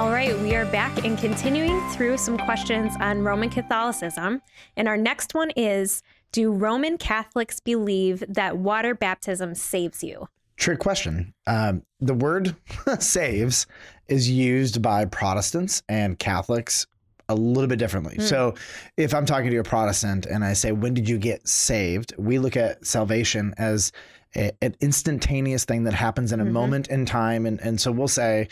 All right, we are back and continuing through some questions on Roman Catholicism. And our next one is Do Roman Catholics believe that water baptism saves you? Trick question. Um, the word saves is used by Protestants and Catholics a little bit differently. Hmm. So if I'm talking to a Protestant and I say, When did you get saved? We look at salvation as a, an instantaneous thing that happens in a Mhm. moment in time. And, and so we'll say,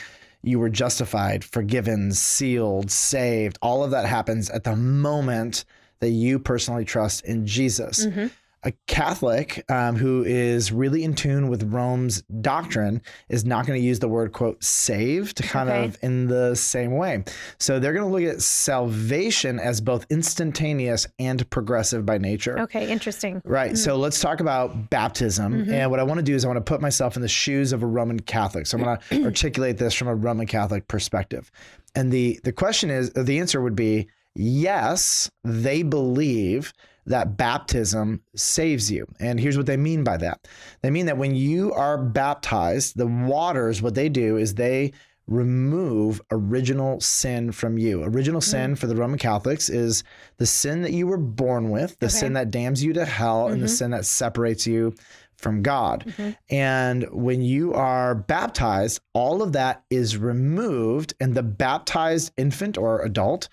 you were justified, forgiven, sealed, saved. All of that happens at the moment that you personally trust in Jesus. Mhm. A Catholic um, who is really in tune with Rome's doctrine is not going to use the word, quote, saved kind Okay. of in the same way. So they're going to look at salvation as both instantaneous and progressive by nature. Okay, interesting. Right. So let's talk about baptism. Mhm. And what I want to do is I want to put myself in the shoes of a Roman Catholic. So I'm going to articulate this from a Roman Catholic perspective. And the the question is the answer would be yes, they believe that baptism saves you. And here's what they mean by that. They mean that when you are baptized, the waters what they do is they remove original sin from you. Original sin for the Roman Catholics is the sin that you were born with, the Okay. sin that damns you to hell, and the Mhm. sin that separates you from God. Mhm. And when you are baptized, all of that is removed, and the baptized infant or adult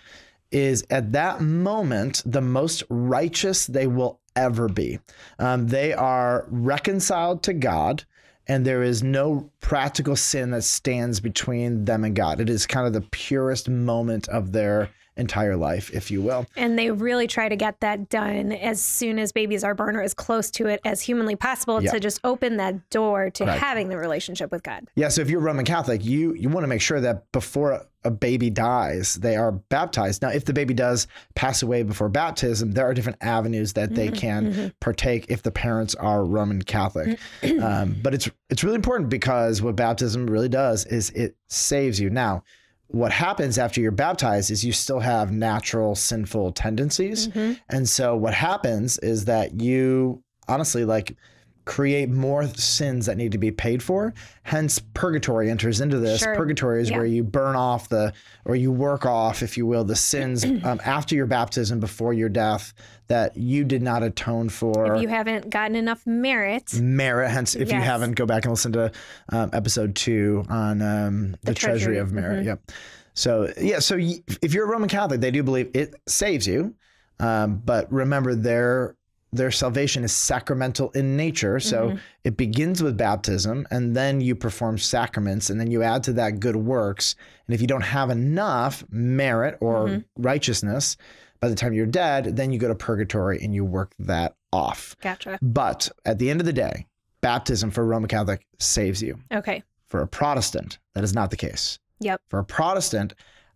is at that moment the most righteous they will ever be. Um, they are reconciled to God, and there is no practical sin that stands between them and God. It is kind of the purest moment of their entire life, if you will. And they really try to get that done as soon as babies are born or as close to it as humanly possible Yeah. to just open that door to Correct. having the relationship with God. Yeah, so if you're Roman Catholic, you you want to make sure that before a baby dies, they are baptized. Now, if the baby does pass away before baptism, there are different avenues that they can partake if the parents are Roman Catholic. um, but it's it's really important because what baptism really does is it saves you. Now, what happens after you're baptized is you still have natural sinful tendencies, Mhm. and so what happens is that you honestly like create more sins that need to be paid for. Hence, purgatory enters into this. Sure. Purgatory is Yeah. where you burn off the, or you work off, if you will, the sins um, after your baptism, before your death, that you did not atone for. If you haven't gotten enough merit, merit. Hence, if you haven't, go back and listen to um, episode two on um, the, treasury. treasury. of merit. Mhm. Yep. So yeah, so y- if you're a Roman Catholic, they do believe it saves you, um, but remember their their salvation is sacramental in nature. So Mhm. it begins with baptism, and then you perform sacraments, and then you add to that good works. And if you don't have enough merit or Mhm. righteousness, by the time you're dead, then you go to purgatory and you work that off. gotcha. But at the end of the day, baptism for a Roman Catholic saves you. Okay. For a Protestant, that is not the case. Yep. For a Protestant,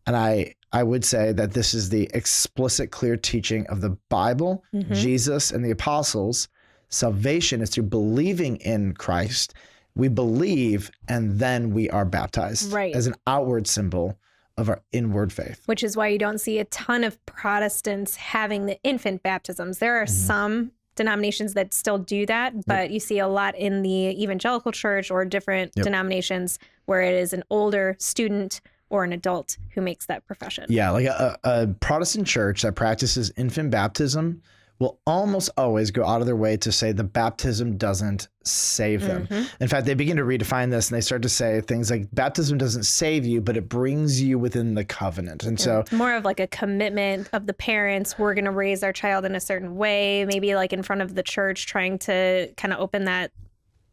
and I I would say that this is the explicit, clear teaching of the Bible, Mhm. Jesus, and the apostles. Salvation is through believing in Christ. We believe and then we are baptized Right. as an outward symbol of our inward faith. Which is why you don't see a ton of Protestants having the infant baptisms. There are Mm-hmm. some denominations that still do that, but you see a lot in the evangelical church or different Yep. denominations where it is an older student or an adult who makes that profession. Yeah, like a, a Protestant church that practices infant baptism will almost always go out of their way to say the baptism doesn't save them. Mhm. In fact, they begin to redefine this and they start to say things like baptism doesn't save you, but it brings you within the covenant. And so, It's more of like a commitment of the parents. We're going to raise our child in a certain way, maybe like in front of the church, trying to kind of open that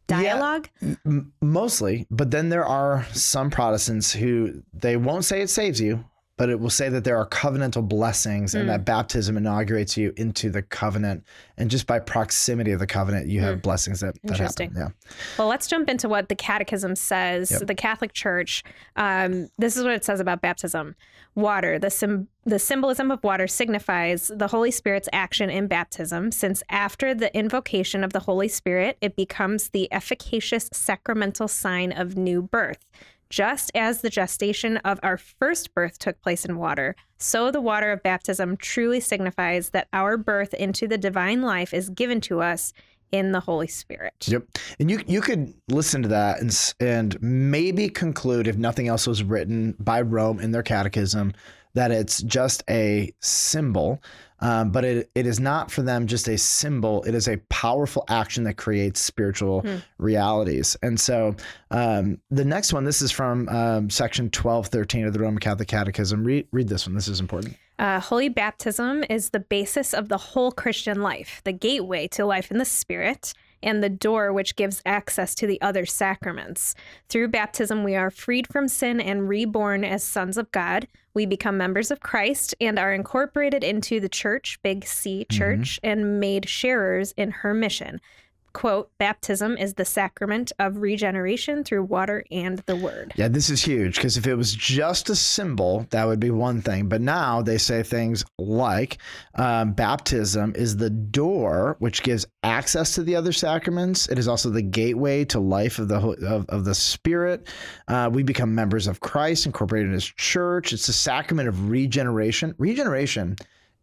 Yeah. dialogue. m- mostly, but then there are some Protestants who they won't say it saves you, but it will say that there are covenantal blessings and Mm. that baptism inaugurates you into the covenant. And just by proximity of the covenant, you have blessings that, that Mm. Interesting. happen. Well, let's jump into what the Catechism says. Yep. The Catholic Church. Um, this is what it says about baptism. Water. The sim- the symbolism of water signifies the Holy Spirit's action in baptism, since after the invocation of the Holy Spirit, it becomes the efficacious sacramental sign of new birth. Just as the gestation of our first birth took place in water, so the water of baptism truly signifies that our birth into the divine life is given to us in the Holy Spirit. Yep. And you you could listen to that and and maybe conclude if nothing else was written by Rome in their catechism that it's just a symbol, um, but it, it is not for them just a symbol. It is a powerful action that creates spiritual realities. And so um, the next one, this is from um, section twelve thirteen of the Roman Catholic Catechism. Read read this one. This is important. Uh, holy baptism is the basis of the whole Christian life, the gateway to life in the Spirit, and the door which gives access to the other sacraments. Through baptism, we are freed from sin and reborn as sons of God. We become members of Christ and are incorporated into the church, big C mm-hmm. church, and made sharers in her mission. Quote, baptism is the sacrament of regeneration through water and the word. Yeah, this is huge because if it was just a symbol, that would be one thing. But now they say things like um, baptism is the door which gives access to the other sacraments. It is also the gateway to life of the of, of the Spirit. Uh, we become members of Christ, incorporated in His church. It's the sacrament of regeneration. Regeneration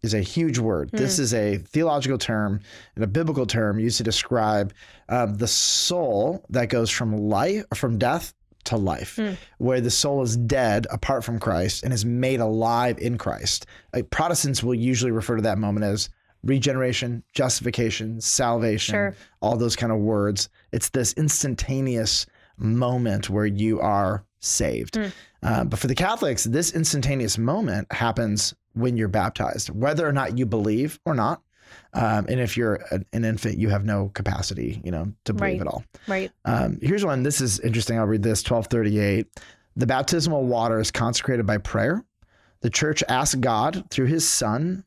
is a huge word. This is a theological term and a biblical term used to describe um, the soul that goes from life, from death to life, where the soul is dead apart from Christ and is made alive in Christ. Like Protestants will usually refer to that moment as regeneration, justification, salvation, Sure. all those kind of words. It's this instantaneous moment where you are saved. Uh, but for the Catholics, this instantaneous moment happens when you're baptized, whether or not you believe or not. Um, and if you're an, an infant, you have no capacity, you know, to believe Right. at all. Right. Um, here's one. This is interesting. I'll read this 1238. The baptismal water is consecrated by prayer. The church asks God through his Son,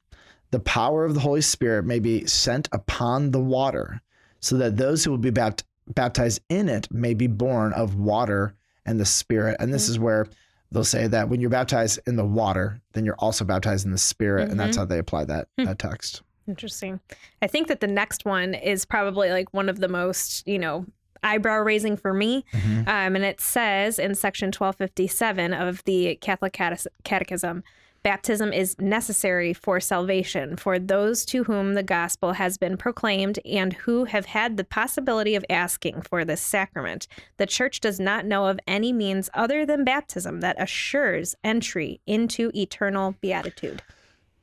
the power of the Holy Spirit may be sent upon the water, so that those who will be bapt- baptized in it may be born of water and the Spirit. And this is where they'll say that when you're baptized in the water, then you're also baptized in the Spirit. And that's how they apply that, that text. Interesting. I think that the next one is probably like one of the most, you know, eyebrow raising for me. Mm-hmm. Um, and it says in section 1257 of the Catholic Cate- Catechism baptism is necessary for salvation for those to whom the gospel has been proclaimed and who have had the possibility of asking for this sacrament. The church does not know of any means other than baptism that assures entry into eternal beatitude.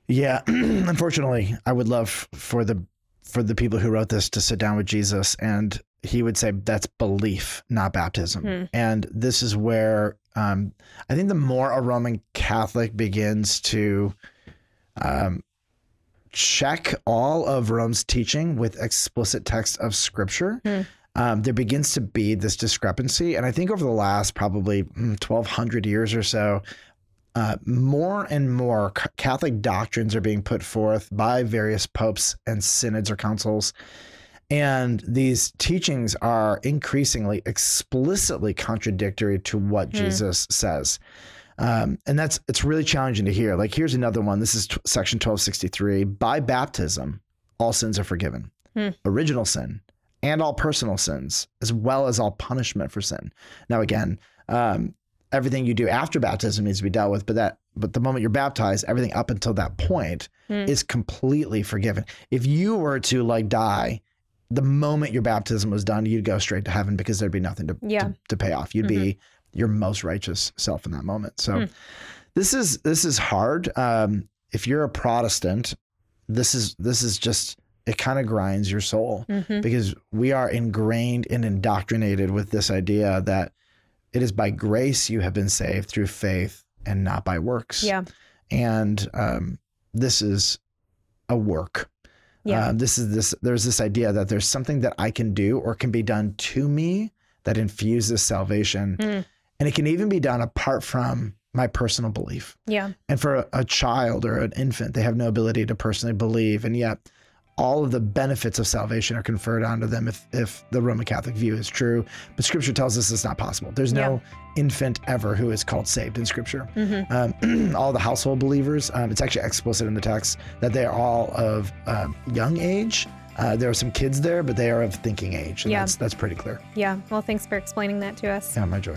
Yeah, unfortunately, I would love for the for the people who wrote this to sit down with Jesus and he would say that's belief, not baptism. Hmm. And this is where um, I think the more a Roman Catholic begins to um, check all of Rome's teaching with explicit text of Scripture, Hmm. um, there begins to be this discrepancy. And I think over the last probably mm, 1,200 years or so, uh, more and more Catholic doctrines are being put forth by various popes and synods or councils. And these teachings are increasingly explicitly contradictory to what Jesus says. Um, and that's it's really challenging to hear. Like, here's another one. This is t- section 1263. By baptism, all sins are forgiven. Hmm. Original sin and all personal sins, as well as all punishment for sin. Now, again, um, everything you do after baptism needs to be dealt with, but that but the moment you're baptized, everything up until that point Hmm. is completely forgiven. If you were to like die, the moment your baptism was done, you'd go straight to heaven because there'd be nothing to Yeah. to, to pay off. You'd be your most righteous self in that moment. So Hmm. this is this is hard. Um, if you're a Protestant, this is this is just it kind of grinds your soul Mhm. because we are ingrained and indoctrinated with this idea that it is by grace you have been saved through faith and not by works. Yeah. And um, this is a work. Yeah. Um, this is this. There's this idea that there's something that I can do or can be done to me that infuses salvation, Mm. and it can even be done apart from my personal belief. Yeah. And for a, a child or an infant, they have no ability to personally believe, and yet all of the benefits of salvation are conferred onto them if if the Roman Catholic view is true. But Scripture tells us it's not possible. There's no infant ever who is called saved in Scripture. Mhm. Um, all the household believers, um, it's actually explicit in the text that they are all of um, young age. Uh, there are some kids there, but they are of thinking age. And Yeah. that's, that's pretty clear. Yeah. Well, thanks for explaining that to us. Yeah, my joy.